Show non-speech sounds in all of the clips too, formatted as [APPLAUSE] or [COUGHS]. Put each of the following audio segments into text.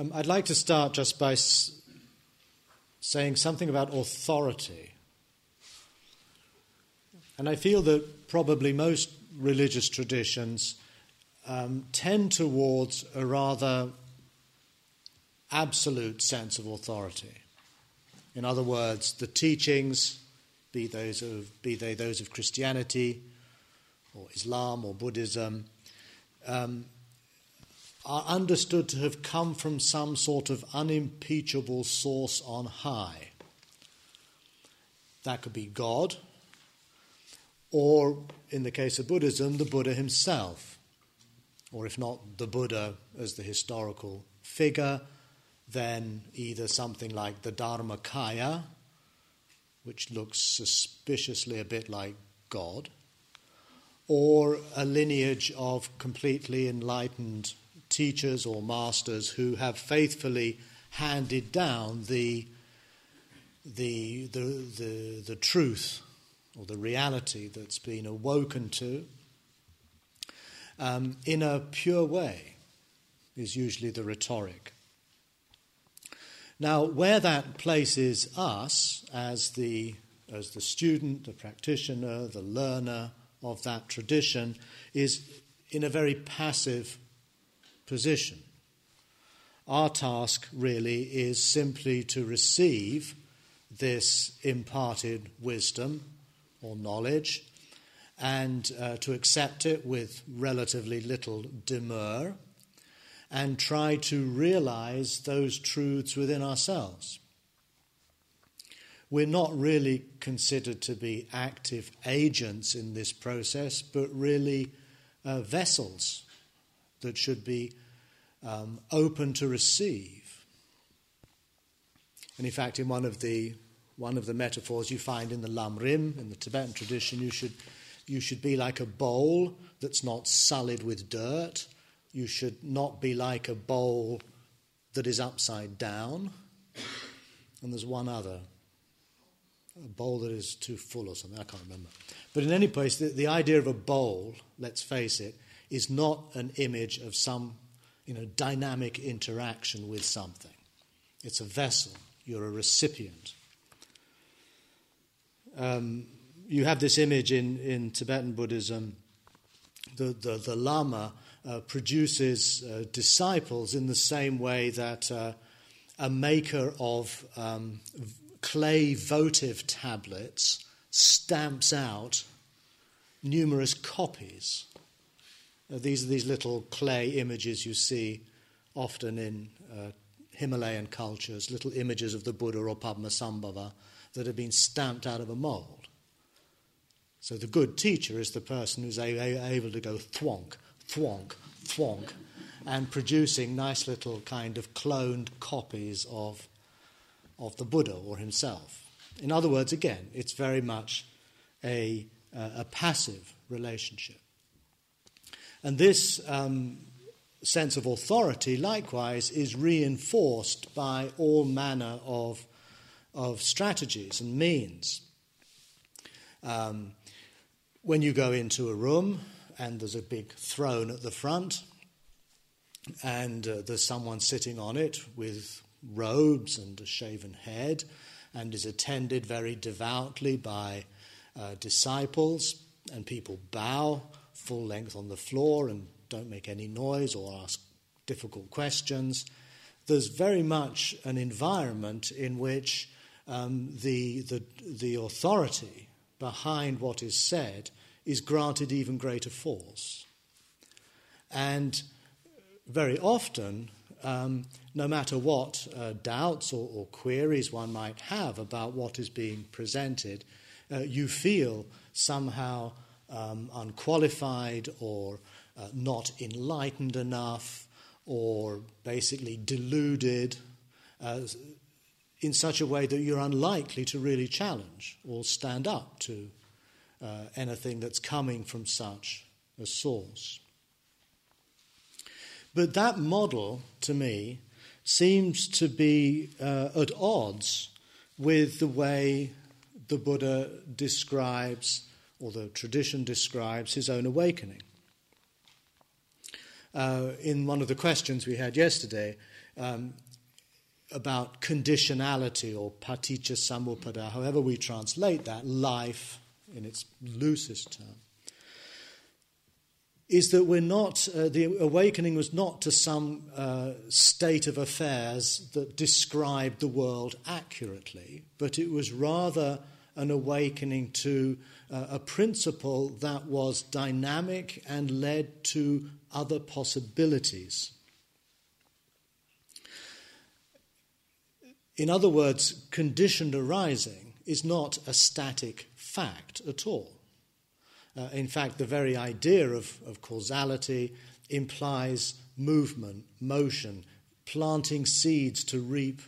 Um, I'd like to start just by s- saying something about authority. And I feel that probably most religious traditions um, tend towards a rather absolute sense of authority. In other words, the teachings, be, those of, be they those of Christianity or Islam or Buddhism, um, are understood to have come from some sort of unimpeachable source on high. That could be God, or in the case of Buddhism, the Buddha himself, or if not the Buddha as the historical figure, then either something like the Dharmakaya, which looks suspiciously a bit like God, or a lineage of completely enlightened teachers or masters who have faithfully handed down the, the, the, the, the truth or the reality that's been awoken to um, in a pure way, is usually the rhetoric. Now, where that places us as the, as the student, the practitioner, the learner of that tradition is in a very passive position. Our task really is simply to receive this imparted wisdom or knowledge and uh, to accept it with relatively little demur and try to realize those truths within ourselves. We're not really considered to be active agents in this process, but really uh, vessels that should be um, open to receive. And in fact, in one of the one of the metaphors you find in the Lamrim in the Tibetan tradition, you should you should be like a bowl that's not sullied with dirt. You should not be like a bowl that is upside down. And there's one other a bowl that is too full or something. I can't remember. But in any case, the, the idea of a bowl, let's face it, is not an image of some you know, dynamic interaction with something. It's a vessel. You're a recipient. Um, you have this image in, in Tibetan Buddhism. The, the, the Lama uh, produces uh, disciples in the same way that uh, a maker of um, clay votive tablets stamps out numerous copies. Uh, these are these little clay images you see often in uh, Himalayan cultures, little images of the Buddha or Padmasambhava that have been stamped out of a mold. So the good teacher is the person who's able to go thwonk, thwonk, thwonk, and producing nice little kind of cloned copies of of the Buddha or himself. In other words, again, it's very much a, uh, a passive relationship. And this um, sense of authority, likewise, is reinforced by all manner of, of strategies and means. Um, when you go into a room and there's a big throne at the front, and uh, there's someone sitting on it with robes and a shaven head, and is attended very devoutly by uh, disciples, and people bow full length on the floor and don't make any noise or ask difficult questions. There's very much an environment in which um, the, the, the authority behind what is said is granted even greater force. And very often, um, no matter what uh, doubts or, or, queries one might have about what is being presented, uh, you feel somehow um, unqualified or uh, not enlightened enough or basically deluded uh, in such a way that you're unlikely to really challenge or stand up to uh, anything that's coming from such a source. But that model, to me, seems to be uh, at odds with the way the Buddha describes, the tradition describes, his own awakening. uh, in one of the questions we had yesterday um, about conditionality or paticca samuppada, however we translate that, life in its loosest term, is that we're not, uh, the awakening was not to some uh, state of affairs that described the world accurately, but it was rather an awakening to uh, a principle that was dynamic and led to other possibilities. In other words, conditioned arising is not a static fact at all. Uh, in fact, the very idea of, of causality implies movement, motion, planting seeds to reap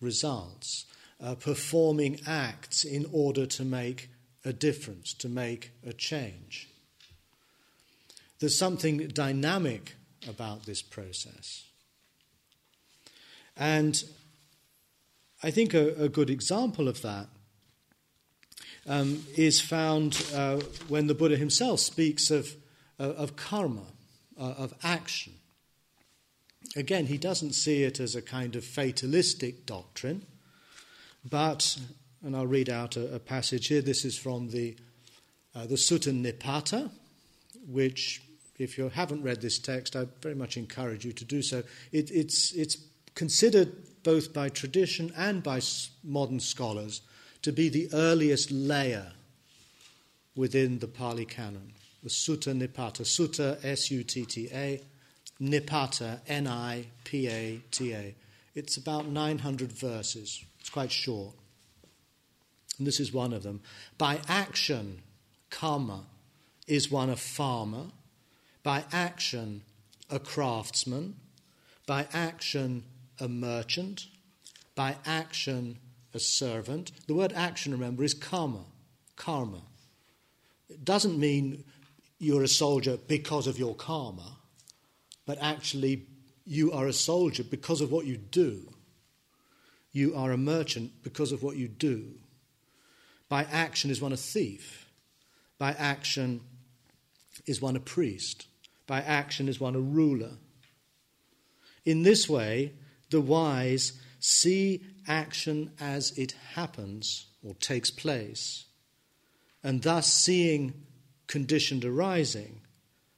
results, uh, performing acts in order to make a difference, to make a change. There's something dynamic about this process. And I think a, a good example of that um, is found uh, when the Buddha himself speaks of, uh, of karma, uh, of action. Again, he doesn't see it as a kind of fatalistic doctrine, but, and I'll read out a, a passage here. This is from the, uh, the Sutta Nipata, which, if you haven't read this text, I very much encourage you to do so. It, it's, it's considered both by tradition and by modern scholars, to be the earliest layer within the Pali Canon. The Sutta Nipata. Sutta, S U T T A, Nipata, N I P A T A. It's about 900 verses. It's quite short. And this is one of them. By action, karma is one a farmer. By action, a craftsman. By action, a merchant, by action, a servant. The word action, remember, is karma. Karma. It doesn't mean you're a soldier because of your karma, but actually you are a soldier because of what you do. You are a merchant because of what you do. By action is one a thief. By action is one a priest. By action is one a ruler. In this way, the wise see action as it happens or takes place, and thus seeing conditioned arising,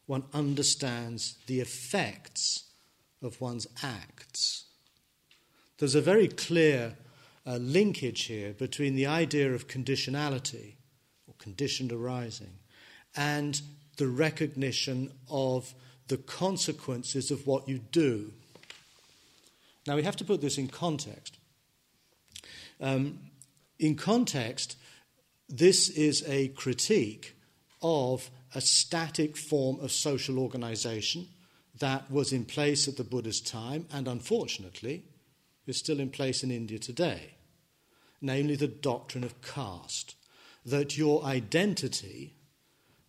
one understands the effects of one's acts. There's a very clear uh, linkage here between the idea of conditionality or conditioned arising and the recognition of the consequences of what you do now, we have to put this in context. Um, in context, this is a critique of a static form of social organization that was in place at the Buddha's time and unfortunately is still in place in India today, namely the doctrine of caste, that your identity,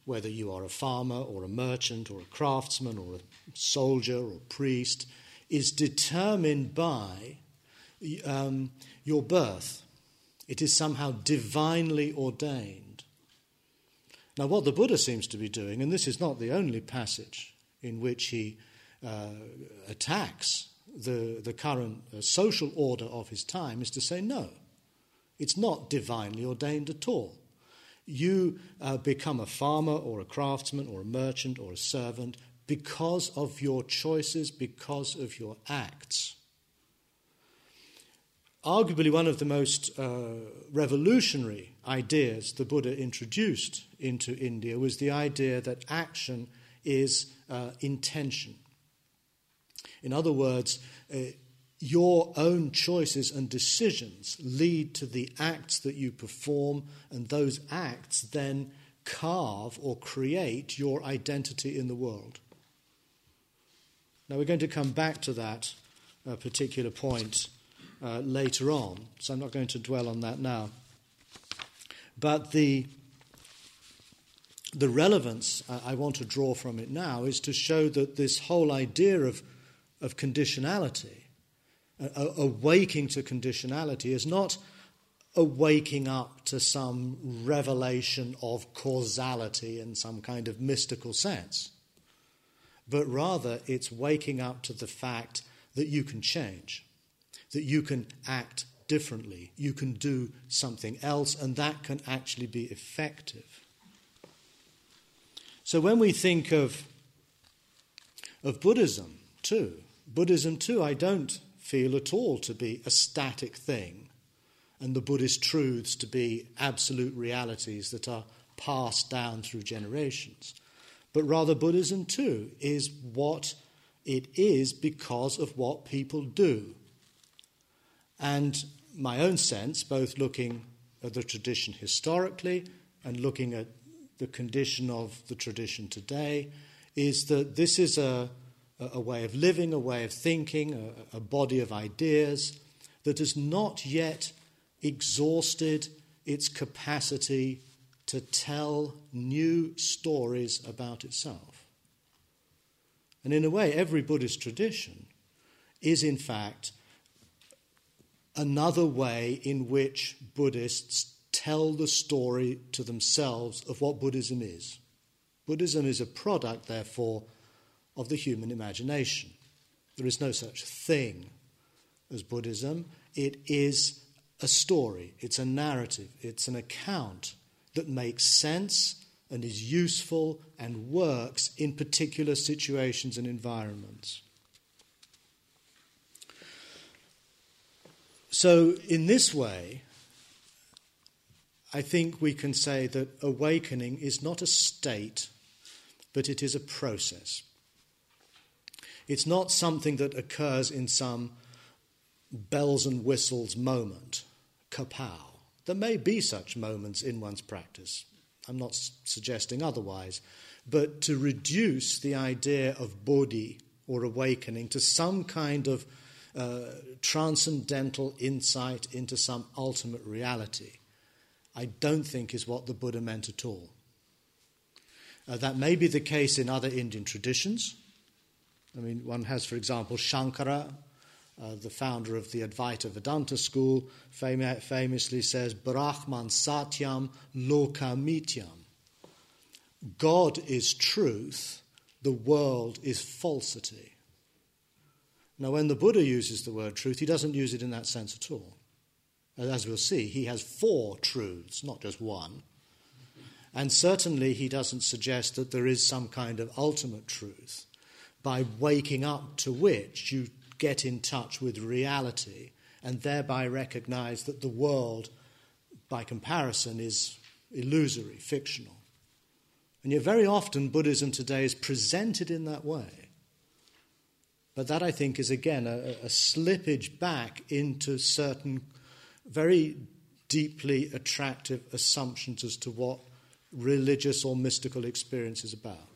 whether you are a farmer or a merchant or a craftsman or a soldier or a priest, is determined by um, your birth. It is somehow divinely ordained. Now, what the Buddha seems to be doing, and this is not the only passage in which he uh, attacks the, the current uh, social order of his time, is to say, no, it's not divinely ordained at all. You uh, become a farmer or a craftsman or a merchant or a servant because of your choices, because of your acts. Arguably, one of the most uh, revolutionary ideas the Buddha introduced into India was the idea that action is uh, intention. In other words, uh, your own choices and decisions lead to the acts that you perform, and those acts then carve or create your identity in the world. Now, we're going to come back to that uh, particular point uh, later on, so I'm not going to dwell on that now. But the, the relevance I want to draw from it now is to show that this whole idea of, of conditionality, a, waking to conditionality, is not a waking up to some revelation of causality in some kind of mystical sense but rather it's waking up to the fact that you can change, that you can act differently, you can do something else, and that can actually be effective. So when we think of, of Buddhism, too, Buddhism, too, I don't feel at all to be a static thing, and the Buddhist truths to be absolute realities that are passed down through generations. But rather, Buddhism, too, is what it is because of what people do. And my own sense, both looking at the tradition historically and looking at the condition of the tradition today, is that this is a, a way of living, a way of thinking, a, a body of ideas that has not yet exhausted its capacity to tell new stories about itself. And in a way, every Buddhist tradition is, in fact, another way in which Buddhists tell the story to themselves of what Buddhism is. Buddhism is a product, therefore, of the human imagination. There is no such thing as Buddhism. It is a story, it's a narrative, it's an account that makes sense and is useful and works in particular situations and environments. So, in this way, I think we can say that awakening is not a state, but it is a process. It's not something that occurs in some bells and whistles moment, kapow. There may be such moments in one's practice. I'm not suggesting otherwise. But to reduce the idea of bodhi or awakening to some kind of uh, transcendental insight into some ultimate reality, I don't think is what the Buddha meant at all. Uh, that may be the case in other Indian traditions. I mean, one has, for example, Shankara, uh, the founder of the Advaita Vedanta school, fam- famously says, Brahman Satyam Lokamityam. God is truth, the world is falsity. Now, when the Buddha uses the word truth, he doesn't use it in that sense at all. As we'll see, he has four truths, not just one. And certainly, he doesn't suggest that there is some kind of ultimate truth by waking up to which you get in touch with reality and thereby recognize that the world, by comparison, is illusory, fictional. And yet, very often, Buddhism today is presented in that way. But that, I think, is again a, a slippage back into certain very deeply attractive assumptions as to what religious or mystical experience is about.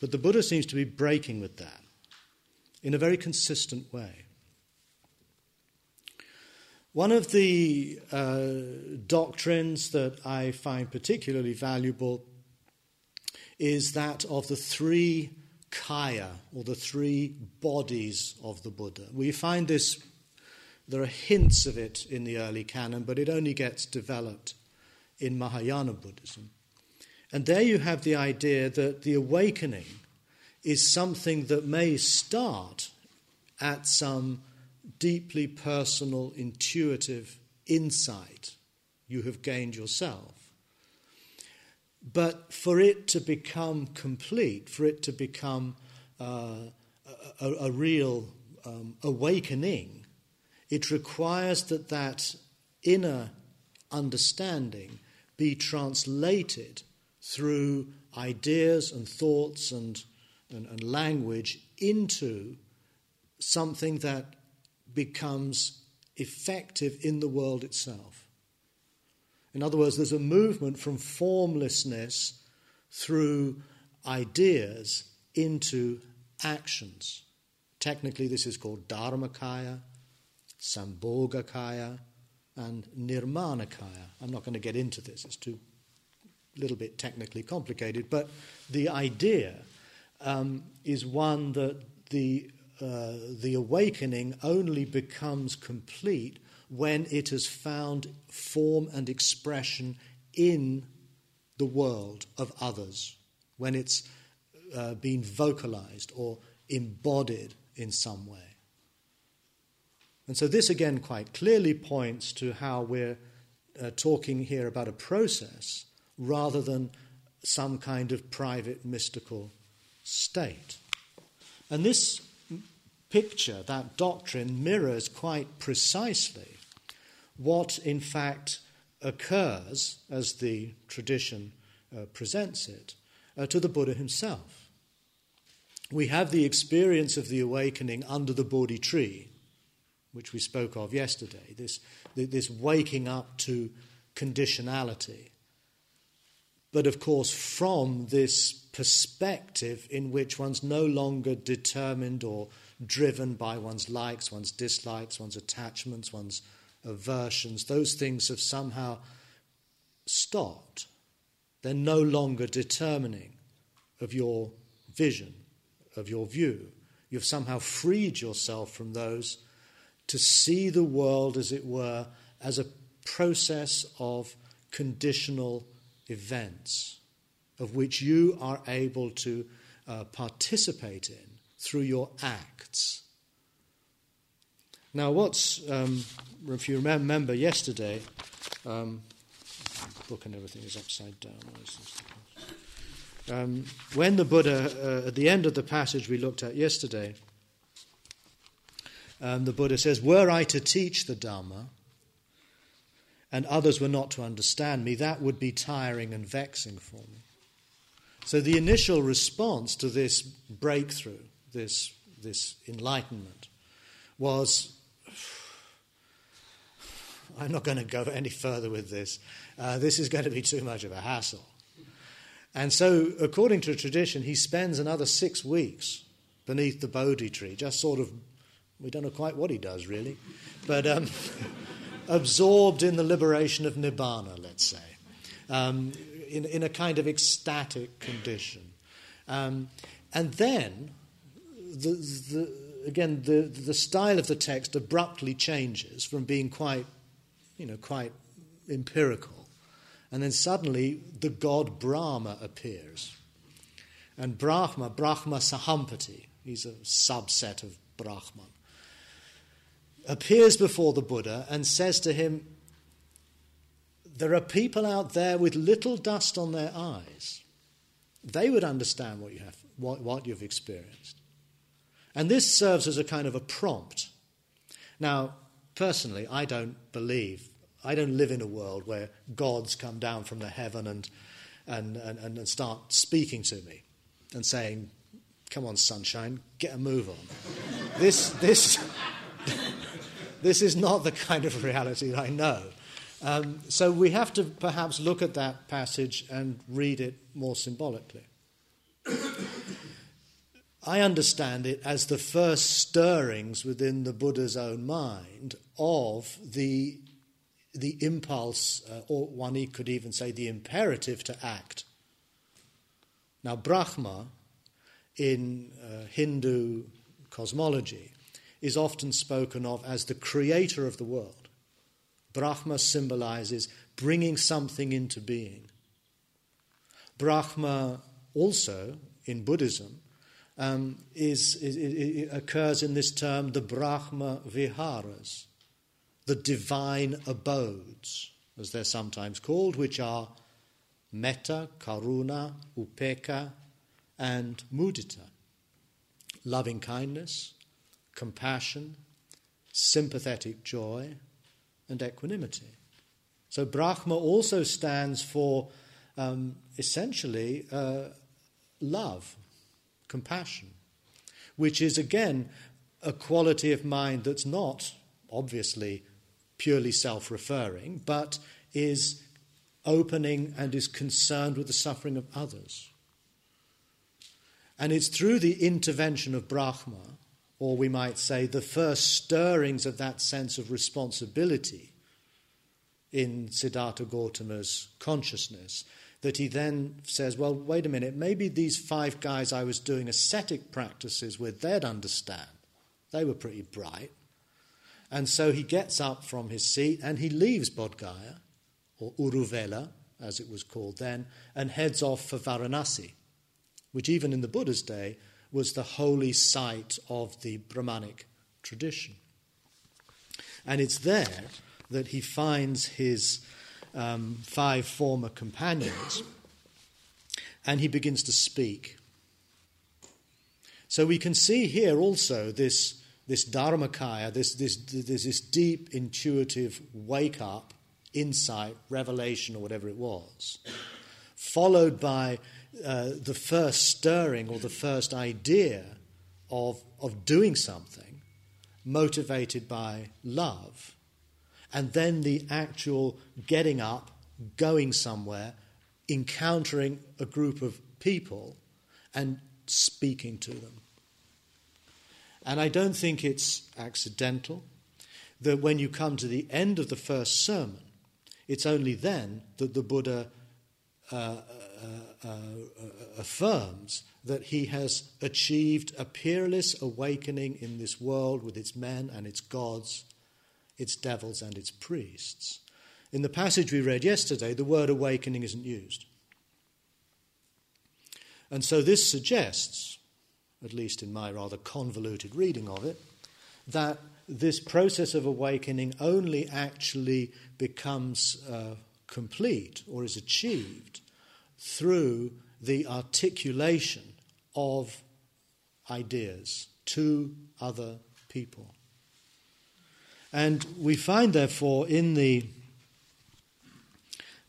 But the Buddha seems to be breaking with that in a very consistent way. One of the uh, doctrines that I find particularly valuable is that of the three kaya, or the three bodies of the Buddha. We find this, there are hints of it in the early canon, but it only gets developed in Mahayana Buddhism. And there you have the idea that the awakening is something that may start at some deeply personal, intuitive insight you have gained yourself. But for it to become complete, for it to become uh, a, a, real um, awakening, it requires that that inner understanding be translated through ideas and thoughts and and, and language into something that becomes effective in the world itself. In other words, there's a movement from formlessness through ideas into actions. Technically, this is called Dharmakaya, Sambhogakaya, and Nirmanakaya. I'm not going to get into this, it's too little bit technically complicated, but the idea um, is one that the, uh, the awakening only becomes complete when it has found form and expression in the world of others, when it's uh, been vocalized or embodied in some way. And so, this again quite clearly points to how we're uh, talking here about a process rather than some kind of private mystical state. And this picture, that doctrine, mirrors quite precisely what, in fact, occurs, as the tradition uh, presents it, uh, to the Buddha himself. We have the experience of the awakening under the Bodhi tree, which we spoke of yesterday, this, this waking up to conditionality. But of course, from this perspective in which one's no longer determined or driven by one's likes, one's dislikes, one's attachments, one's aversions, those things have somehow stopped. They're no longer determining of your vision, of your view. You've somehow freed yourself from those to see the world, as it were, as a process of conditional events, of which you are able to uh, participate in through your acts. Now, what's, um, if you remember yesterday, um, book and everything is upside down. Um, when the Buddha, uh, at the end of the passage we looked at yesterday, um, the Buddha says, Were I to teach the Dhamma and others were not to understand me, that would be tiring and vexing for me. So the initial response to this breakthrough, this, this enlightenment, was [SIGHS] I'm not going to go any further with this. Uh, this is going to be too much of a hassle. And so, according to tradition, he spends another six weeks beneath the Bodhi tree, just sort of, we don't know quite what he does really, but um, [LAUGHS] absorbed in the liberation of Nibbana, let's say, um, in, in a kind of ecstatic condition. Um, and then, the, the, again, the, the style of the text abruptly changes from being quite you know, quite empirical. And then suddenly the god Brahma appears. And Brahma, Brahma Sahampati, he's a subset of Brahman, appears before the Buddha and says to him, There are people out there with little dust on their eyes. They would understand what, you have, what, what you've experienced. And this serves as a kind of a prompt. Now, personally, I don't believe, I don't live in a world where gods come down from the heaven and, and, and, and start speaking to me and saying, Come on, sunshine, get a move on. this, this, [LAUGHS] this is not the kind of reality that I know. Um, so we have to perhaps look at that passage and read it more symbolically. [COUGHS] I understand it as the first stirrings within the Buddha's own mind of the, the impulse, uh, or one could even say the imperative to act. Now, Brahma in uh, Hindu cosmology is often spoken of as the creator of the world. Brahma symbolizes bringing something into being. Brahma also, in Buddhism, um, is, is, occurs in this term the Brahma Viharas, the divine abodes, as they're sometimes called, which are metta, karuna, upekkha, and mudita. Loving kindness, compassion, sympathetic joy, and equanimity. So Brahma also stands for um, essentially uh, love, compassion, which is again a quality of mind that's not obviously purely self referring, but is opening and is concerned with the suffering of others. And it's through the intervention of Brahma, or we might say the first stirrings of that sense of responsibility in Siddhartha Gautama's consciousness, that he then says, Well, wait a minute, maybe these five guys I was doing ascetic practices with, they'd understand. They were pretty bright. And so he gets up from his seat and he leaves Bodh Gaya, or Uruvela, as it was called then, and heads off for Varanasi, which even in the Buddha's day was the holy site of the Brahmanic tradition. And it's there that he finds his um, five former companions and he begins to speak. So we can see here also this, this Dharmakaya, this, this, this, this deep intuitive wake up, insight, revelation, or whatever it was, followed by uh, the first stirring or the first idea of, of doing something motivated by love, and then the actual getting up, going somewhere, encountering a group of people, and speaking to them. And I don't think it's accidental that when you come to the end of the first sermon, it's only then that the Buddha uh, affirms that he has achieved a peerless awakening in this world with its men and its gods, its devils and its priests. In the passage we read yesterday, the word awakening isn't used. And so this suggests, at least in my rather convoluted reading of it, that this process of awakening only actually becomes uh, complete or is achieved through the articulation of ideas to other people. And we find, therefore, in, the,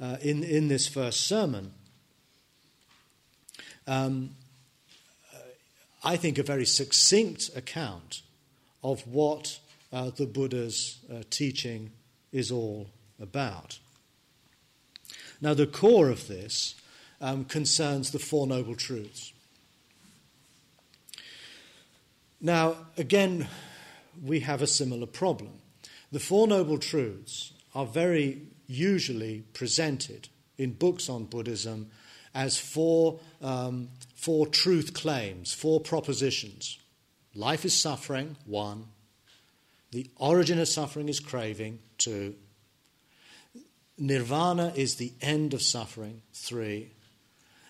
uh, in, in this first sermon, um, I think a very succinct account of what uh, the Buddha's uh, teaching is all about. Now, the core of this um, concerns the Four Noble Truths. Now, again, we have a similar problem. The Four Noble Truths are very usually presented in books on Buddhism as four, um, four truth claims, four propositions. Life is suffering, one. The origin of suffering is craving, two. Nirvana is the end of suffering, three.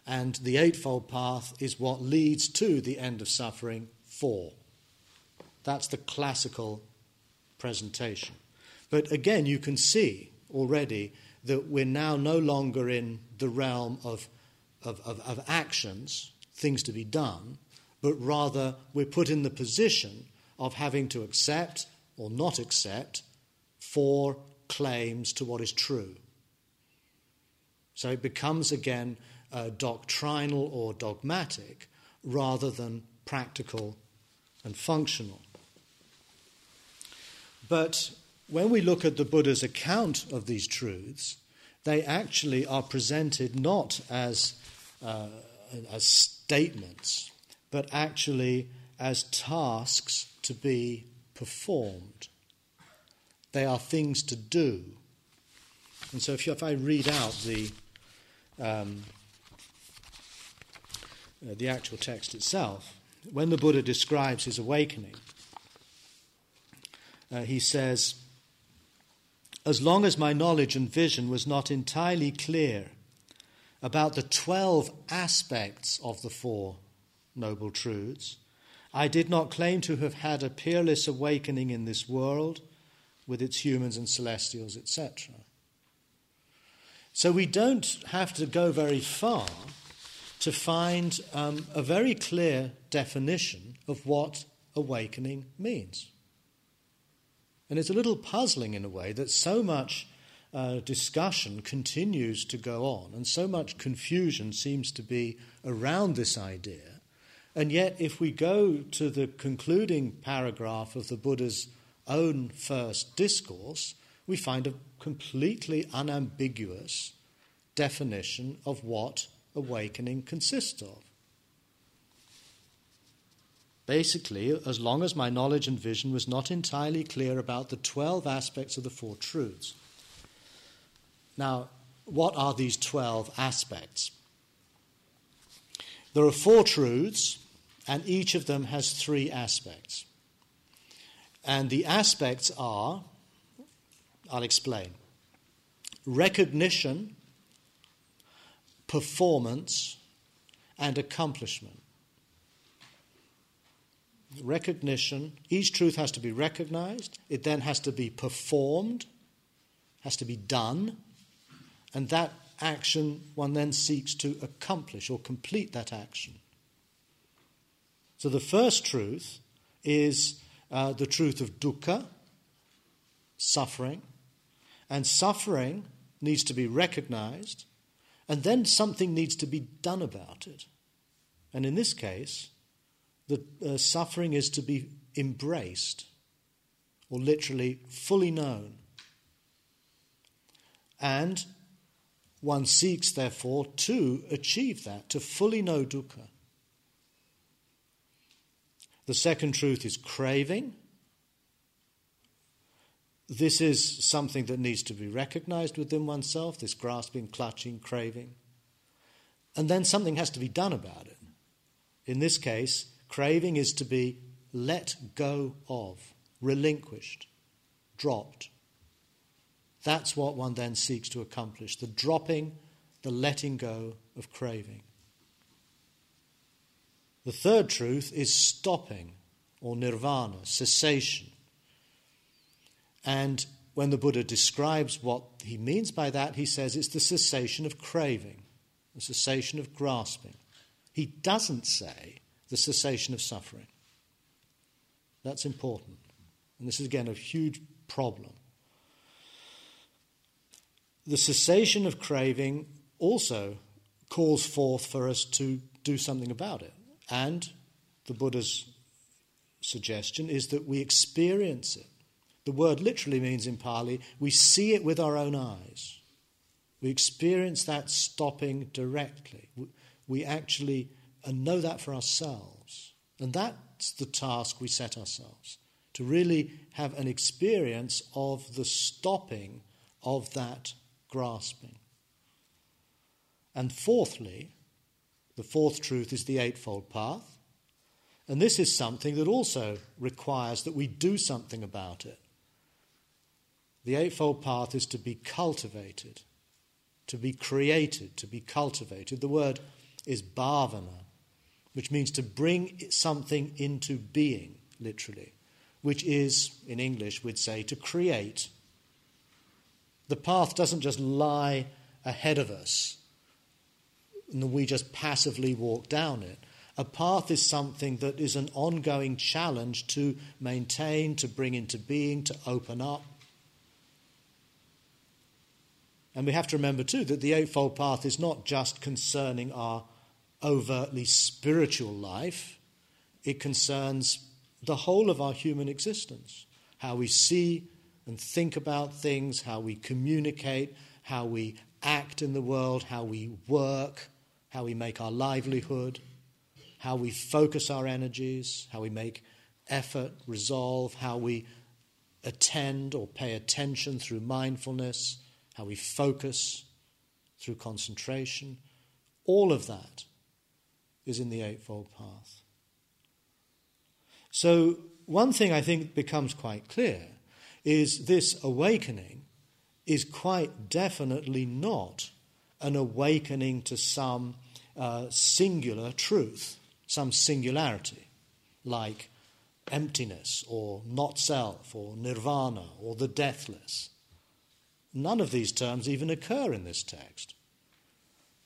And the Eightfold Path is what leads to the end of suffering, four. That's the classical presentation. But again, you can see already that we're now no longer in the realm of, of, of, of actions, things to be done, but rather we're put in the position of having to accept or not accept four claims to what is true. So it becomes again uh, doctrinal or dogmatic rather than practical and functional. But when we look at the Buddha's account of these truths, they actually are presented not as, uh, as statements, but actually as tasks to be performed. They are things to do. And so, if, you, if I read out the um, uh, the actual text itself, when the Buddha describes his awakening, uh, he says, As long as my knowledge and vision was not entirely clear about the 12 aspects of the Four Noble Truths, I did not claim to have had a peerless awakening in this world with its humans and celestials, etc. So we don't have to go very far to find um, a very clear definition of what awakening means. And it's a little puzzling in a way that so much uh, discussion continues to go on and so much confusion seems to be around this idea. And yet, if we go to the concluding paragraph of the Buddha's own first discourse, we find a completely unambiguous definition of what awakening consists of. Basically, as long as my knowledge and vision was not entirely clear about the 12 aspects of the Four Truths. Now, what are these 12 aspects? There are four truths, and each of them has three aspects. And the aspects are, I'll explain recognition performance, and accomplishment. Recognition, each truth has to be recognized, it then has to be performed, has to be done, and that action one then seeks to accomplish or complete that action. So the first truth is uh, the truth of dukkha, suffering, and suffering needs to be recognized, and then something needs to be done about it. And in this case, the uh, suffering is to be embraced, or literally fully known. And one seeks, therefore, to achieve that, to fully know dukkha. The second truth is craving. This is something that needs to be recognized within oneself this grasping, clutching, craving. And then something has to be done about it. In this case, craving is to be let go of, relinquished, dropped. That's what one then seeks to accomplish the dropping, the letting go of craving. The third truth is stopping or nirvana, cessation. And when the Buddha describes what he means by that, he says it's the cessation of craving, the cessation of grasping. He doesn't say the cessation of suffering. That's important. And this is again a huge problem. The cessation of craving also calls forth for us to do something about it. And the Buddha's suggestion is that we experience it. The word literally means in Pali, we see it with our own eyes. We experience that stopping directly. We actually uh, know that for ourselves. And that's the task we set ourselves to really have an experience of the stopping of that grasping. And fourthly, the fourth truth is the Eightfold Path. And this is something that also requires that we do something about it. The Eightfold Path is to be cultivated, to be created, to be cultivated. The word is bhavana, which means to bring something into being, literally, which is, in English, we'd say, to create. The path doesn't just lie ahead of us and we just passively walk down it. A path is something that is an ongoing challenge to maintain, to bring into being, to open up. And we have to remember, too, that the Eightfold Path is not just concerning our overtly spiritual life, it concerns the whole of our human existence. How we see and think about things, how we communicate, how we act in the world, how we work, how we make our livelihood, how we focus our energies, how we make effort, resolve, how we attend or pay attention through mindfulness how we focus through concentration. All of that is in the Eightfold Path. So, one thing I think becomes quite clear is this awakening is quite definitely not an awakening to some uh, singular truth, some singularity, like emptiness or not self or nirvana or the deathless. None of these terms even occur in this text.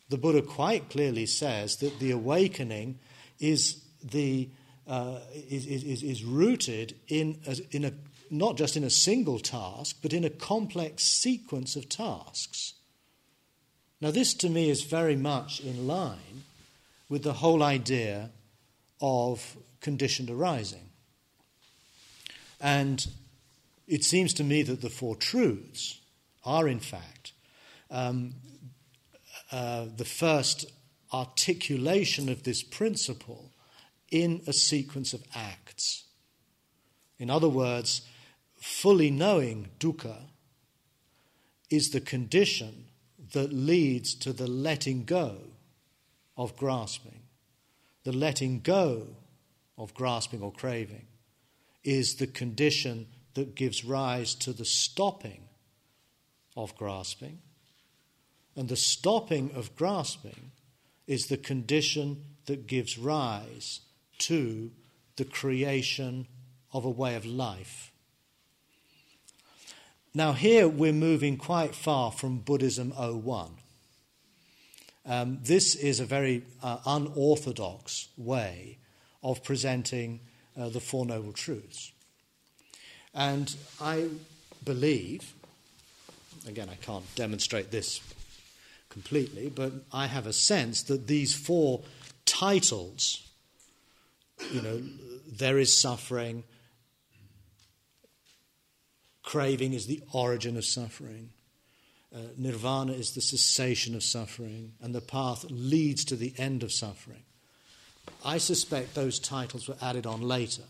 The Buddha quite clearly says that the awakening is, the, uh, is, is, is rooted in a, in a, not just in a single task, but in a complex sequence of tasks. Now, this to me is very much in line with the whole idea of conditioned arising. And it seems to me that the Four Truths are, in fact, um, uh, the first articulation of this principle in a sequence of acts. In other words, fully knowing dukkha is the condition that leads to the letting go of grasping. The letting go of grasping or craving is the condition that gives rise to the stopping of grasping. And the stopping of grasping is the condition that gives rise to the creation of a way of life. Now, here we're moving quite far from Buddhism 01. Um, this is a very uh, unorthodox way of presenting uh, the Four Noble Truths. And I believe, again, I can't demonstrate this completely, but I have a sense that these four titles, you know, there is suffering, craving is the origin of suffering. Uh, nirvana is the cessation of suffering, and the path leads to the end of suffering. I suspect those titles were added on later.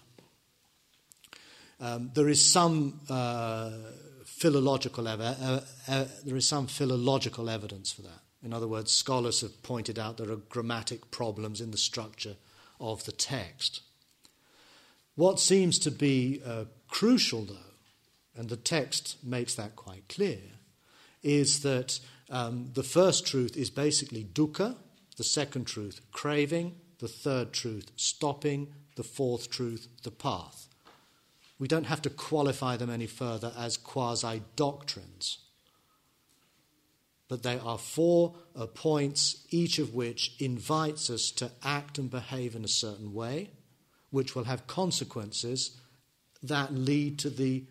Um, there is some uh, philological uh, uh, there is some philological evidence for that. In other words, scholars have pointed out there are grammatic problems in the structure of the text. What seems to be uh, crucial, though, and the text makes that quite clear, is that um, the first truth is basically dukkha, the second truth, craving, the third truth, stopping, the fourth truth, the path. We don't have to qualify them any further as quasi doctrines. But they are four points, each of which invites us to act and behave in a certain way, which will have consequences that lead to the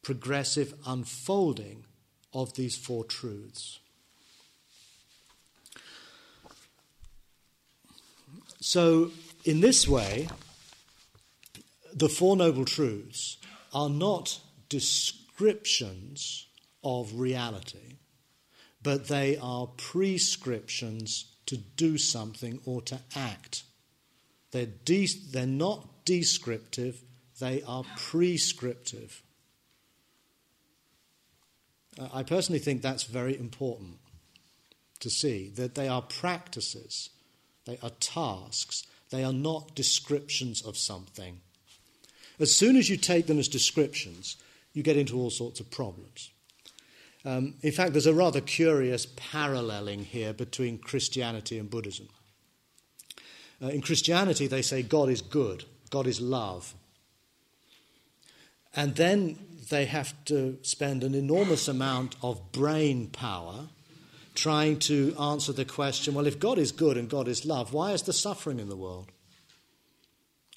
progressive unfolding of these four truths. So, in this way, the Four Noble Truths are not descriptions of reality, but they are prescriptions to do something or to act. They're, de- they're not descriptive, they are prescriptive. Uh, I personally think that's very important to see that they are practices, they are tasks, they are not descriptions of something. As soon as you take them as descriptions, you get into all sorts of problems. Um, in fact, there's a rather curious paralleling here between Christianity and Buddhism. Uh, in Christianity, they say God is good, God is love. And then they have to spend an enormous amount of brain power trying to answer the question well, if God is good and God is love, why is there suffering in the world?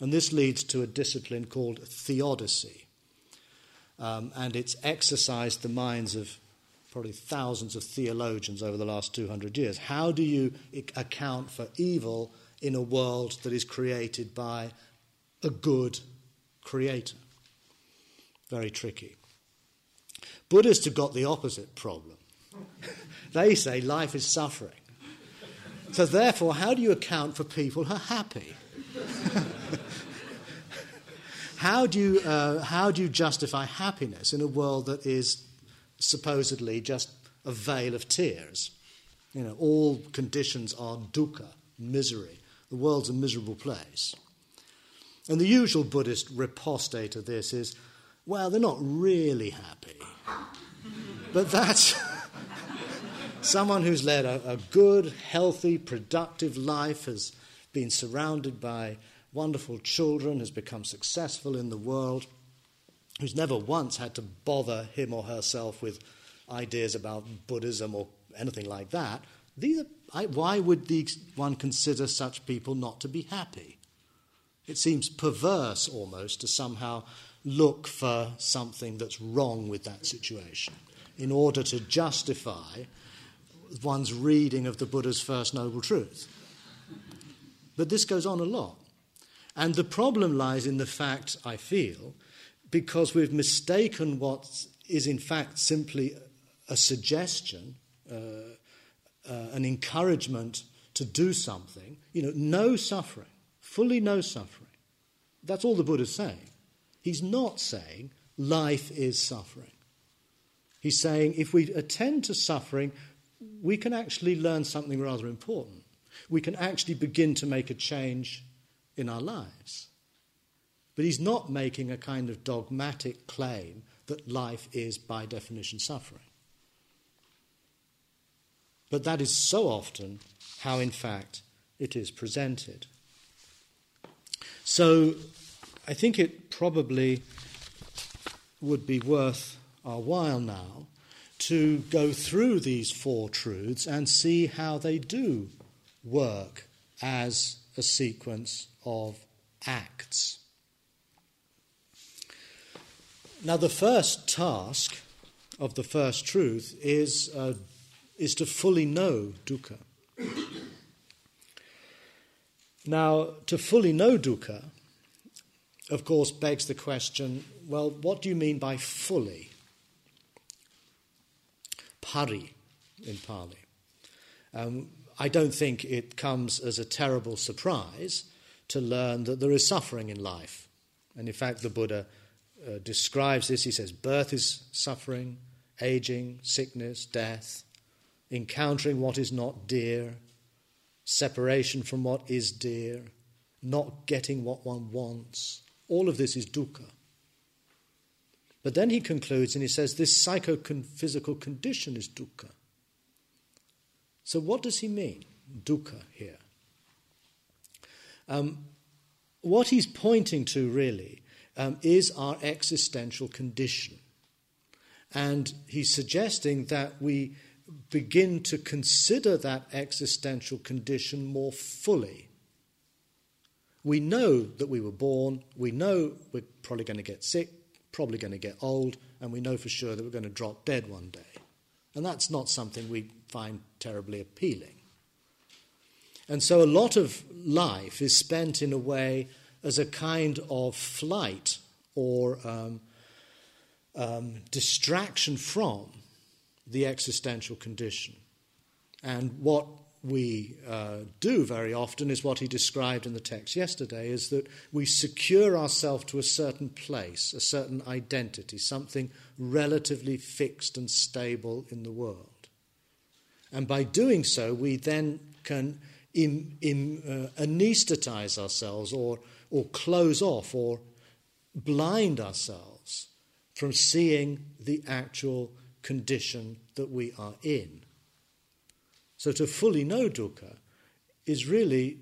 And this leads to a discipline called theodicy. Um, and it's exercised the minds of probably thousands of theologians over the last 200 years. How do you account for evil in a world that is created by a good creator? Very tricky. Buddhists have got the opposite problem. [LAUGHS] they say life is suffering. So, therefore, how do you account for people who are happy? [LAUGHS] how, do you, uh, how do you justify happiness in a world that is supposedly just a vale of tears? You know, all conditions are dukkha, misery. The world's a miserable place. And the usual Buddhist riposte to this is well, they're not really happy. But that's [LAUGHS] someone who's led a, a, good, healthy, productive life, has been surrounded by wonderful children, has become successful in the world, who's never once had to bother him or herself with ideas about Buddhism or anything like that. These are, I, why would one consider such people not to be happy? It seems perverse almost to somehow look for something that's wrong with that situation in order to justify one's reading of the Buddha's First Noble Truth. But this goes on a lot. And the problem lies in the fact, I feel, because we've mistaken what is in fact simply a suggestion, uh, uh, an encouragement to do something, you know, no suffering, fully know suffering. That's all the Buddha's saying. He's not saying life is suffering. He's saying if we attend to suffering, we can actually learn something rather important. We can actually begin to make a change in our lives. But he's not making a kind of dogmatic claim that life is, by definition, suffering. but that is so often how, in fact, it is presented. So I think it probably would be worth our while now to go through these four truths and see how they do work as a sequence of acts. Now, the first task of the first truth is, uh, is to fully know dukkha. Now, to fully know dukkha, of course, begs the question well, what do you mean by fully? Pari in Pali. Um, I don't think it comes as a terrible surprise to learn that there is suffering in life. And in fact, the Buddha uh, describes this. He says, Birth is suffering, aging, sickness, death, encountering what is not dear, separation from what is dear, not getting what one wants. All of this is dukkha. But then he concludes and he says, This psychophysical condition is dukkha. So, what does he mean, dukkha, here? Um, what he's pointing to really um, is our existential condition. And he's suggesting that we begin to consider that existential condition more fully. We know that we were born, we know we're probably going to get sick, probably going to get old, and we know for sure that we're going to drop dead one day. And that's not something we find terribly appealing. And so a lot of life is spent in a way as a kind of flight or um, um, distraction from the existential condition. And what we uh, do very often is what he described in the text yesterday is that we secure ourselves to a certain place, a certain identity, something relatively fixed and stable in the world. And by doing so, we then can Im, Im, uh, anesthetize ourselves or, or close off or blind ourselves from seeing the actual condition that we are in. So to fully know dukkha is really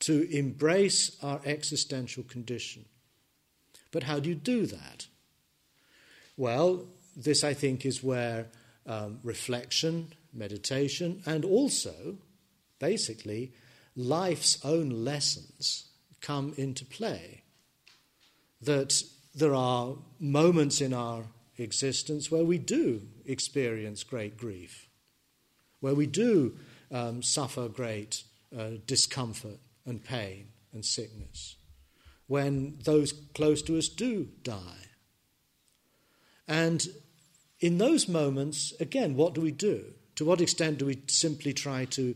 to embrace our existential condition. But how do you do that? Well, this I think is where um, reflection, meditation, and also, basically, life's own lessons come into play. That there are moments in our existence where we do experience great grief where we do um, suffer great uh, discomfort and pain and sickness, when those close to us do die. And in those moments, again, what do we do? To what extent do we simply try to,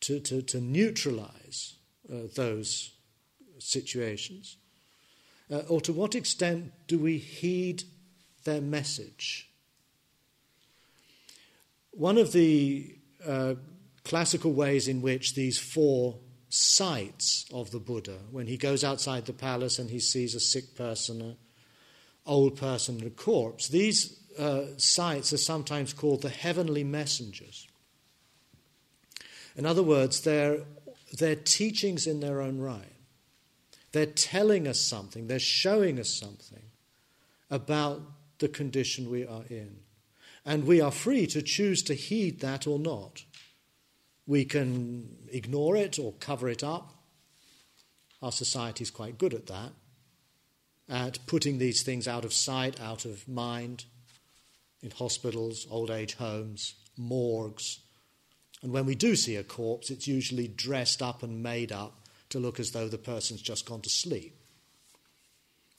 to, to, to neutralize uh, those situations? Uh, or to what extent do we heed their message? One of the uh, classical ways in which these four sights of the Buddha, when he goes outside the palace and he sees a sick person, an old person, and a corpse, these uh, sights are sometimes called the heavenly messengers. In other words, they're, they're teachings in their own right. They're telling us something, they're showing us something about the condition we are in. And we are free to choose to heed that or not. We can ignore it or cover it up. Our society is quite good at that, at putting these things out of sight, out of mind, in hospitals, old age homes, morgues. And when we do see a corpse, it's usually dressed up and made up to look as though the person's just gone to sleep.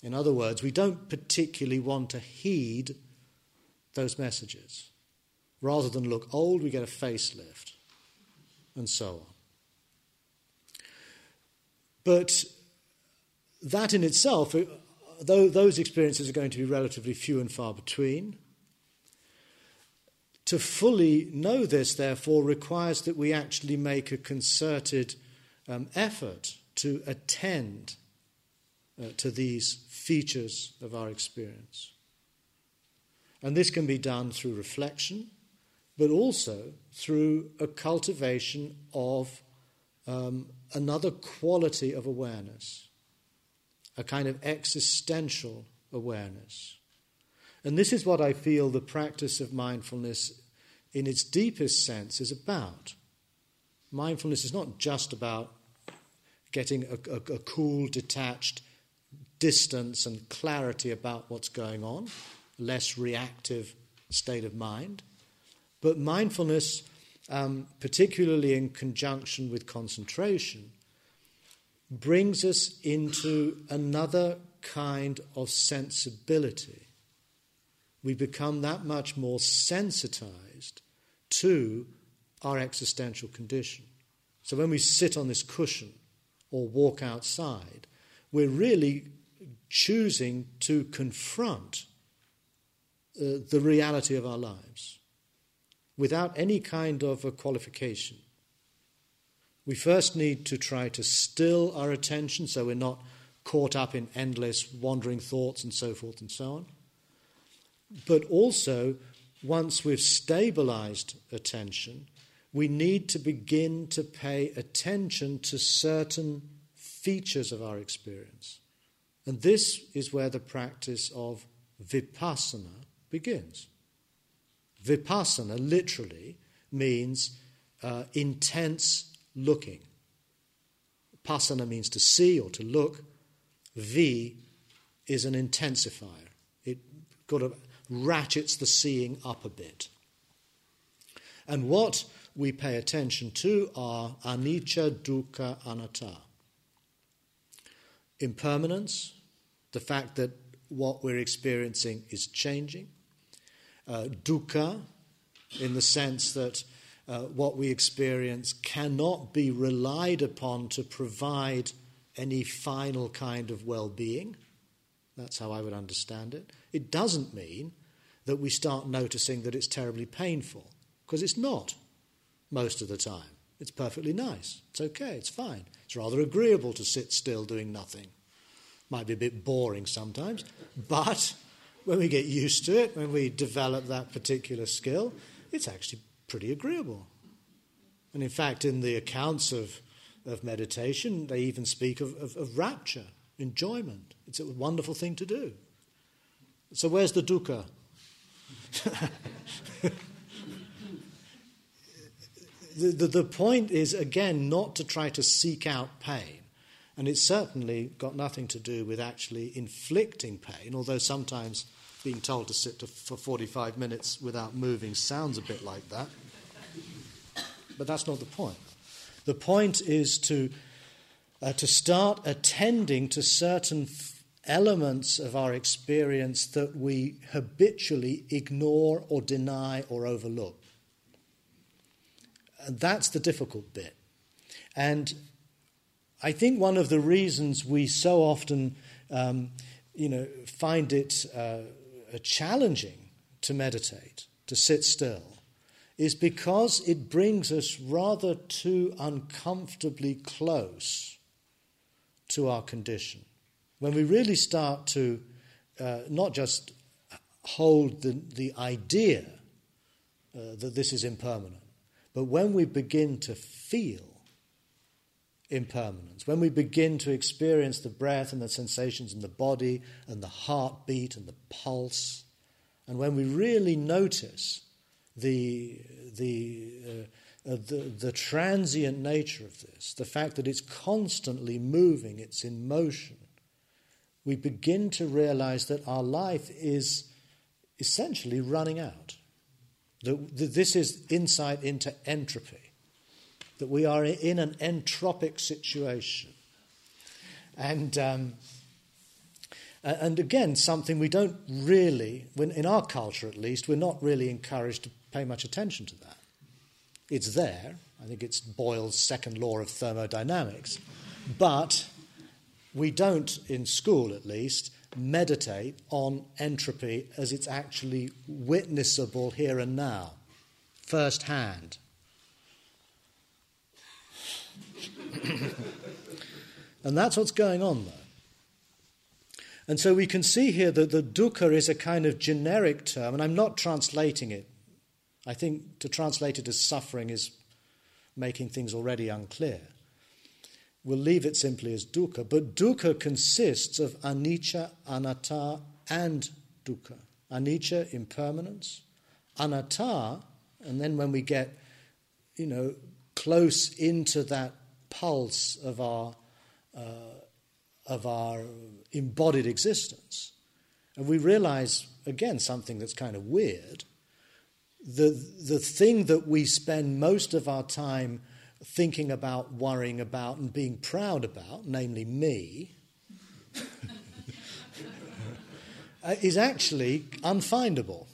In other words, we don't particularly want to heed those messages. Rather than look old, we get a facelift, and so on. But that in itself, though those experiences are going to be relatively few and far between, to fully know this, therefore, requires that we actually make a concerted um, effort to attend uh, to these features of our experience. And this can be done through reflection, but also through a cultivation of um, another quality of awareness, a kind of existential awareness. And this is what I feel the practice of mindfulness, in its deepest sense, is about. Mindfulness is not just about getting a, a, a cool, detached distance and clarity about what's going on, less reactive state of mind. But mindfulness, um, particularly in conjunction with concentration, brings us into another kind of sensibility. We become that much more sensitized to our existential condition. So when we sit on this cushion or walk outside, we're really choosing to confront uh, the reality of our lives without any kind of a qualification. We first need to try to still our attention so we're not caught up in endless wandering thoughts and so forth and so on. But also, once we've stabilized attention, we need to begin to pay attention to certain features of our experience. And this is where the practice of vipassana begins. Vipassana literally means uh, intense looking. Passana means to see or to look. V is an intensifier. It kind of ratchets the seeing up a bit. And what we pay attention to are anicca, dukkha, anatta. Impermanence, the fact that what we're experiencing is changing. Uh, dukkha, in the sense that uh, what we experience cannot be relied upon to provide any final kind of well being. That's how I would understand it. It doesn't mean that we start noticing that it's terribly painful, because it's not most of the time. It's perfectly nice. It's okay. It's fine. It's rather agreeable to sit still doing nothing. Might be a bit boring sometimes, but when we get used to it, when we develop that particular skill, it's actually pretty agreeable. And in fact, in the accounts of, of meditation, they even speak of, of, of rapture, enjoyment. It's a wonderful thing to do. So, where's the dukkha? [LAUGHS] the, the, the point is, again, not to try to seek out pain. And it's certainly got nothing to do with actually inflicting pain, although sometimes being told to sit to, for 45 minutes without moving sounds a bit like that. But that's not the point. The point is to, uh, to start attending to certain elements of our experience that we habitually ignore or deny or overlook. And that's the difficult bit. And I think one of the reasons we so often, um, you know, find it uh, challenging to meditate, to sit still, is because it brings us rather too uncomfortably close to our condition. When we really start to uh, not just hold the, the idea uh, that this is impermanent, but when we begin to feel impermanence, when we begin to experience the breath and the sensations in the body and the heartbeat and the pulse, and when we really notice the, the, uh, uh, the, the transient nature of this, the fact that it's constantly moving, it's in motion, we begin to realize that our life is essentially running out. That this is insight into entropy, that we are in an entropic situation. And, um, and again, something we don't really, in our culture at least, we're not really encouraged to pay much attention to that. It's there. I think it's Boyle's second law of thermodynamics. But we don't, in school at least, meditate on entropy as it's actually witnessable here and now, firsthand. [COUGHS] and that's what's going on, though. And so we can see here that the dukkha is a kind of generic term, and I'm not translating it. I think to translate it as suffering is making things already unclear. We'll leave it simply as dukkha, but dukkha consists of anicca, anatta, and dukkha. Anicca, impermanence, anatta, and then when we get, you know, close into that pulse of our uh, of our embodied existence, and we realize again something that's kind of weird. The the thing that we spend most of our time thinking about, worrying about, and being proud about, namely me, [LAUGHS] uh, is actually unfindable.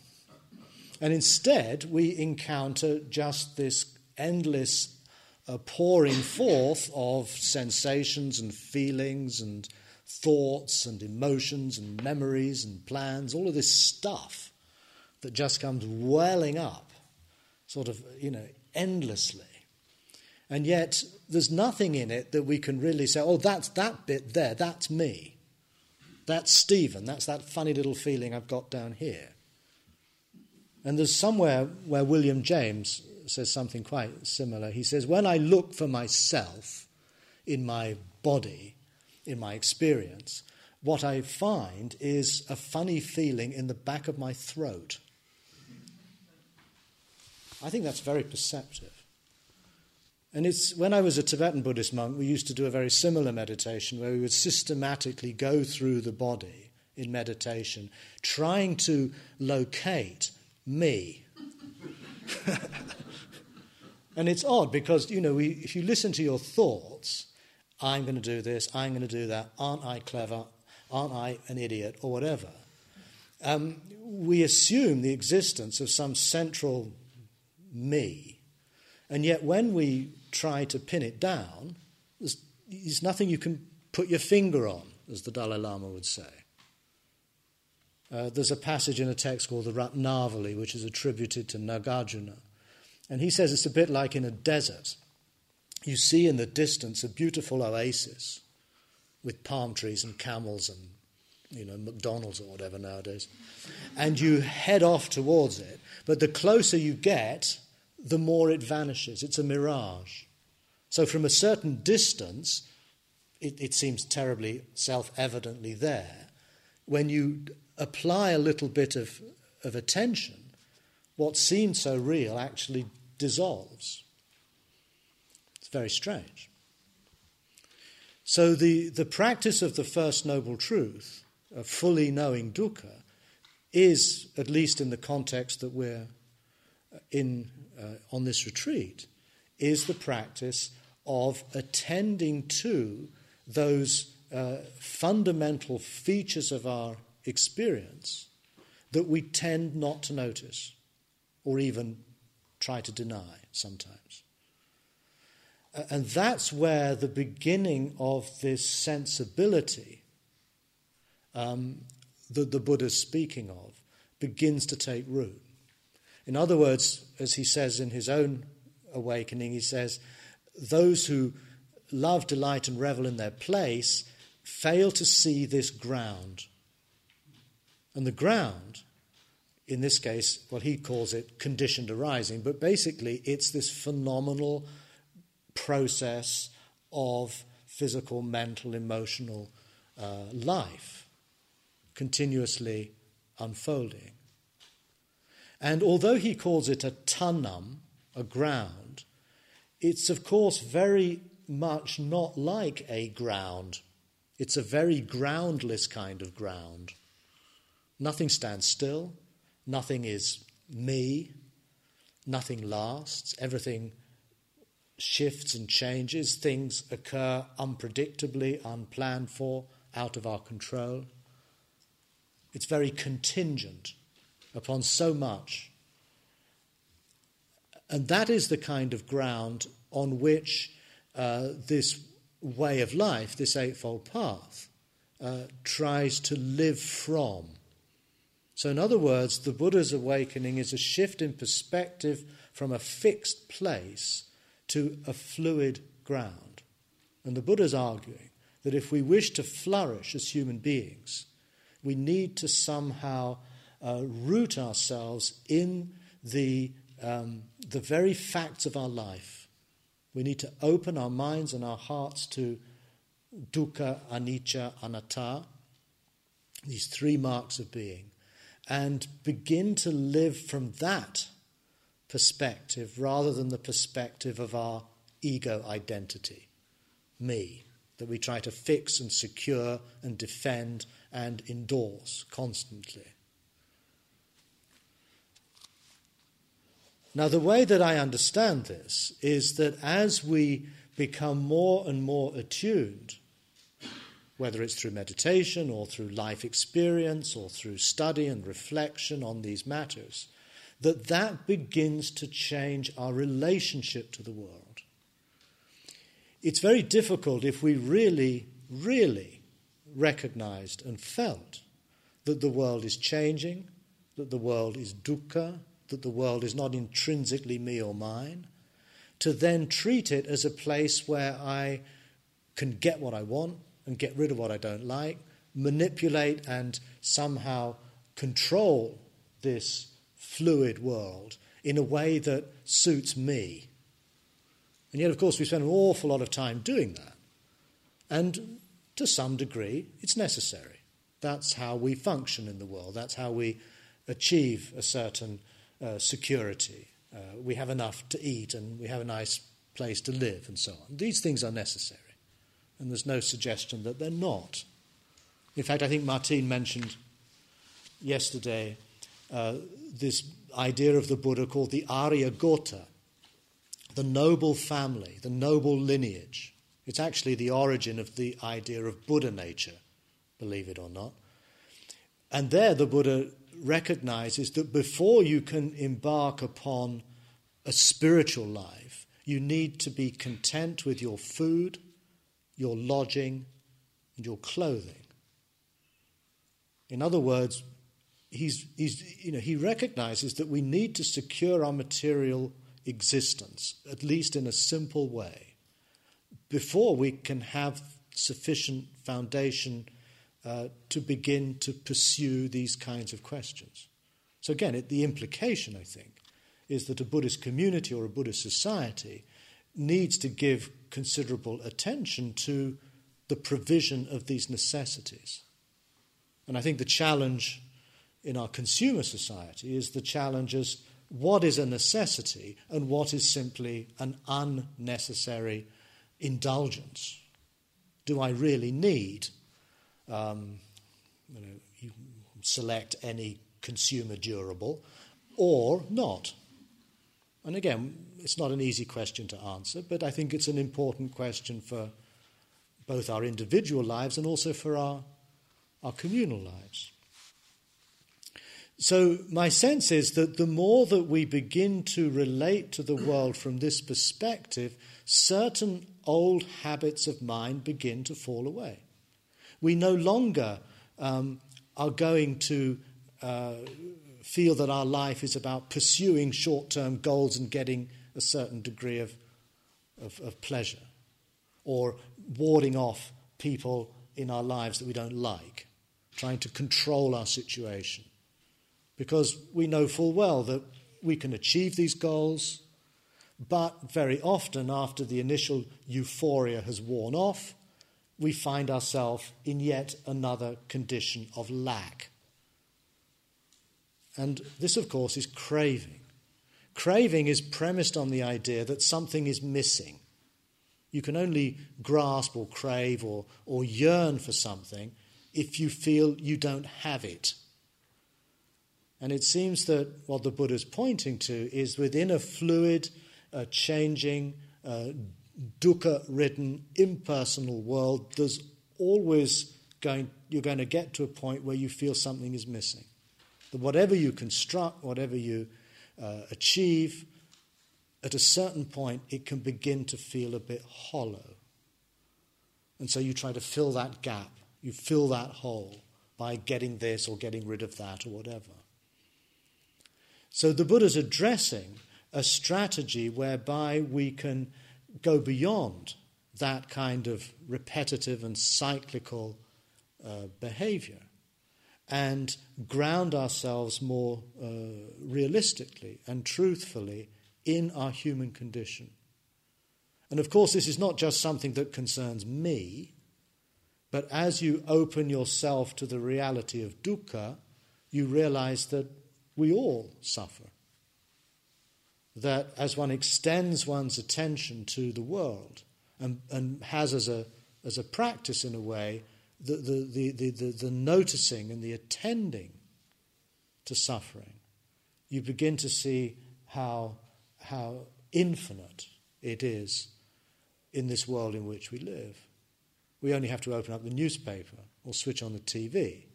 And instead, we encounter just this endless uh, pouring forth of sensations and feelings and thoughts and emotions and memories and plans, all of this stuff that just comes welling up, sort of, you know, endlessly. And yet, there's nothing in it that we can really say, oh, that's that bit there, that's me. That's Stephen, that's that funny little feeling I've got down here. And there's somewhere where William James says something quite similar. He says, When I look for myself in my body, in my experience, what I find is a funny feeling in the back of my throat. I think that's very perceptive. And it's when I was a Tibetan Buddhist monk, we used to do a very similar meditation where we would systematically go through the body in meditation, trying to locate me. [LAUGHS] and it's odd because, you know, we, if you listen to your thoughts, I'm going to do this, I'm going to do that, aren't I clever, aren't I an idiot, or whatever, um, we assume the existence of some central me. And yet, when we try to pin it down, there's, there's nothing you can put your finger on, as the Dalai Lama would say. Uh, there's a passage in a text called the Ratnavali, which is attributed to Nagarjuna. And he says it's a bit like in a desert. You see in the distance a beautiful oasis with palm trees and camels and you know McDonald's or whatever nowadays, and you head off towards it. But the closer you get, the more it vanishes. It's a mirage. So, from a certain distance, it, it seems terribly self evidently there. When you apply a little bit of, of attention, what seemed so real actually dissolves. It's very strange. So, the, the practice of the first noble truth, of fully knowing dukkha, is, at least in the context that we're in uh, on this retreat is the practice of attending to those uh, fundamental features of our experience that we tend not to notice or even try to deny sometimes. And that's where the beginning of this sensibility um, that the Buddha is speaking of begins to take root. In other words, as he says in his own awakening, he says, those who love, delight, and revel in their place fail to see this ground. And the ground, in this case, well, he calls it conditioned arising, but basically it's this phenomenal process of physical, mental, emotional uh, life continuously unfolding. And although he calls it a tanam, a ground, it's of course very much not like a ground. It's a very groundless kind of ground. Nothing stands still, nothing is me, nothing lasts, everything shifts and changes, things occur unpredictably, unplanned for, out of our control. It's very contingent upon so much. And that is the kind of ground on which uh, this way of life, this Eightfold Path, uh, tries to live from. So, in other words, the Buddha's awakening is a shift in perspective from a fixed place to a fluid ground. And the Buddha's arguing that if we wish to flourish as human beings, we need to somehow uh, root ourselves in the um, the very facts of our life. We need to open our minds and our hearts to dukkha, anicca, anatta, these three marks of being, and begin to live from that perspective rather than the perspective of our ego identity, me, that we try to fix and secure and defend and endorse constantly. Now, the way that I understand this is that as we become more and more attuned, whether it's through meditation or through life experience or through study and reflection on these matters, that that begins to change our relationship to the world. It's very difficult if we really, really recognized and felt that the world is changing, that the world is dukkha, that the world is not intrinsically me or mine, to then treat it as a place where I can get what I want and get rid of what I don't like, manipulate and somehow control this fluid world in a way that suits me. And yet, of course, we spend an awful lot of time doing that. And to some degree, it's necessary. That's how we function in the world, that's how we achieve a certain uh, security. Uh, we have enough to eat and we have a nice place to live and so on. These things are necessary. And there's no suggestion that they're not. In fact, I think Martine mentioned yesterday uh, this idea of the Buddha called the Arya Gota, the noble family, the noble lineage. It's actually the origin of the idea of Buddha nature, believe it or not. And there the Buddha recognizes that before you can embark upon a spiritual life, you need to be content with your food, your lodging, and your clothing. In other words, he's, he's, you know, he recognizes that we need to secure our material existence, at least in a simple way, before we can have sufficient foundation uh, to begin to pursue these kinds of questions. So, again, it, the implication, I think, is that a Buddhist community or a Buddhist society needs to give considerable attention to the provision of these necessities. And I think the challenge in our consumer society is the challenge as what is a necessity and what is simply an unnecessary indulgence. Do I really need um, you know, you select any consumer durable or not. And again, it's not an easy question to answer, but I think it's an important question for both our individual lives and also for our, our communal lives. So, my sense is that the more that we begin to relate to the world from this perspective, certain old habits of mind begin to fall away. We no longer um, are going to uh, feel that our life is about pursuing short term goals and getting a certain degree of, of, of pleasure or warding off people in our lives that we don't like, trying to control our situation. Because we know full well that we can achieve these goals, but very often, after the initial euphoria has worn off, we find ourselves in yet another condition of lack. And this, of course, is craving. Craving is premised on the idea that something is missing. You can only grasp or crave or, or yearn for something if you feel you don't have it. And it seems that what the Buddha is pointing to is within a fluid, changing, dukkha ridden, impersonal world, there's always going, you're going to get to a point where you feel something is missing. That whatever you construct, whatever you uh, achieve, at a certain point, it can begin to feel a bit hollow. And so you try to fill that gap, you fill that hole by getting this or getting rid of that or whatever. So the Buddha's addressing a strategy whereby we can go beyond that kind of repetitive and cyclical uh, behavior and ground ourselves more uh, realistically and truthfully in our human condition. And of course, this is not just something that concerns me, but as you open yourself to the reality of dukkha, you realize that we all suffer. That as one extends one's attention to the world and, and has as a, as a practice, in a way, the, the, the, the, the noticing and the attending to suffering, you begin to see how, how infinite it is in this world in which we live. We only have to open up the newspaper or switch on the TV,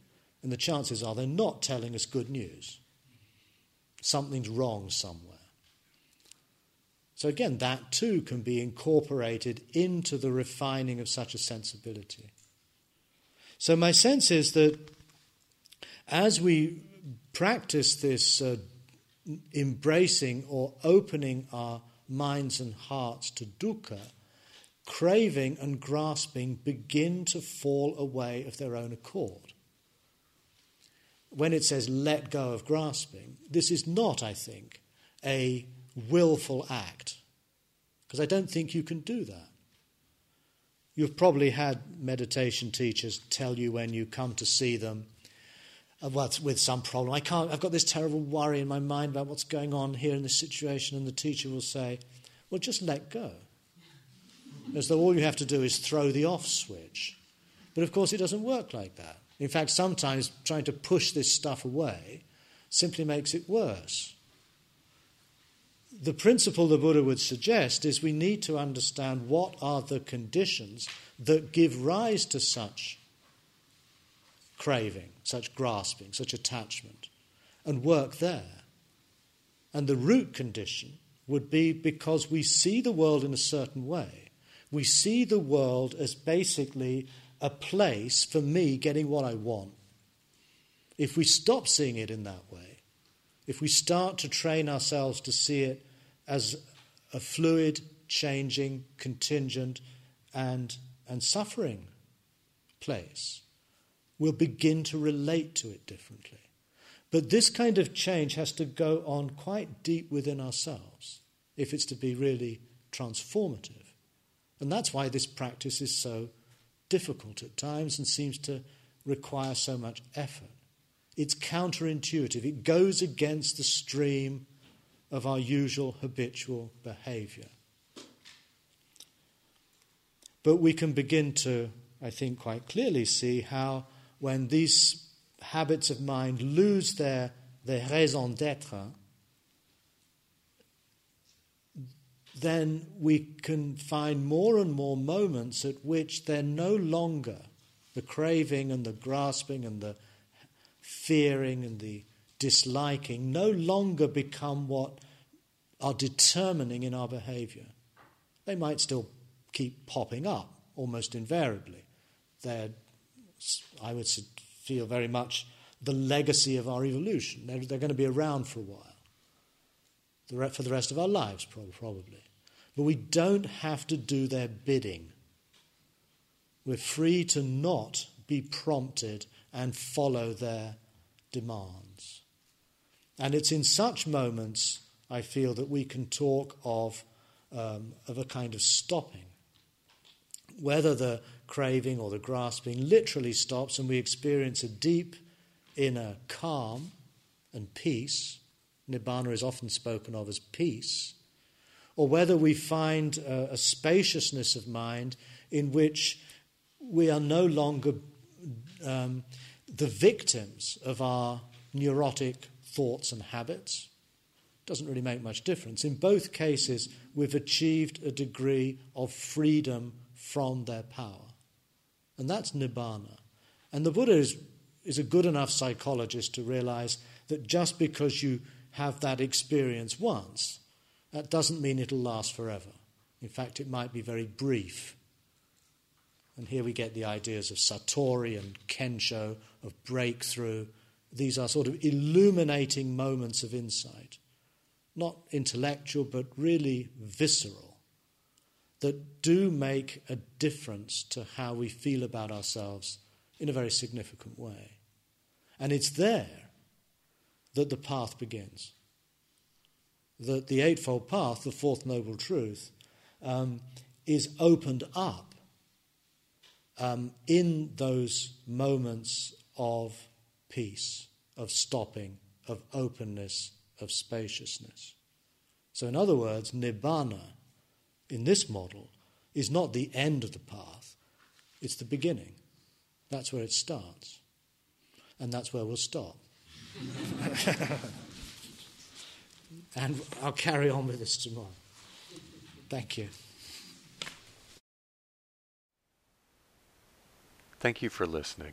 and the chances are they're not telling us good news. Something's wrong somewhere. So, again, that too can be incorporated into the refining of such a sensibility. So, my sense is that as we practice this uh, embracing or opening our minds and hearts to dukkha, craving and grasping begin to fall away of their own accord. When it says let go of grasping, this is not, I think, a willful act, because I don't think you can do that. You've probably had meditation teachers tell you when you come to see them uh, with some problem. I can't, I've got this terrible worry in my mind about what's going on here in this situation, and the teacher will say, Well, just let go. As though all you have to do is throw the off switch. But of course, it doesn't work like that. In fact, sometimes trying to push this stuff away simply makes it worse the principle the Buddha would suggest is we need to understand what are the conditions that give rise to such craving, such grasping, such attachment, and work there. And the root condition would be because we see the world in a certain way. We see the world as basically a place for me getting what I want. If we stop seeing it in that way, if we start to train ourselves to see it as a fluid, changing, contingent, and, and suffering place, we'll begin to relate to it differently. But this kind of change has to go on quite deep within ourselves if it's to be really transformative. And that's why this practice is so difficult at times and seems to require so much effort. It's counterintuitive, it goes against the stream of our usual habitual behavior. But we can begin to, I think, quite clearly see how when these habits of mind lose their, their raison d'etre, then we can find more and more moments at which they're no longer the craving and the grasping and the fearing and the disliking no longer become what are determining in our behavior. They might still keep popping up almost invariably. They're, I would feel, very much the legacy of our evolution. They're, they're going to be around for a while, for the rest of our lives, probably. But we don't have to do their bidding. We're free to not be prompted and follow their demands. And it's in such moments, I feel, that we can talk of, um, of a kind of stopping. Whether the craving or the grasping literally stops and we experience a deep inner calm and peace, Nibbana is often spoken of as peace, or whether we find a, a spaciousness of mind in which we are no longer um, the victims of our neurotic thoughts and habits. Doesn't really make much difference. In both cases, we've achieved a degree of freedom from their power. And that's nibbana. And the Buddha is, is a good enough psychologist to realize that just because you have that experience once, that doesn't mean it'll last forever. In fact, it might be very brief. And here we get the ideas of Satori and Kensho, of breakthrough. These are sort of illuminating moments of insight, not intellectual, but really visceral, that do make a difference to how we feel about ourselves in a very significant way. And it's there that the path begins. That the Eightfold Path, the Fourth Noble Truth, um, is opened up um, in those moments of peace, of stopping, of openness, of spaciousness. So, in other words, Nibbana in this model is not the end of the path, it's the beginning. That's where it starts. And that's where we'll stop. [LAUGHS] and I'll carry on with this tomorrow. Thank you. Thank you for listening.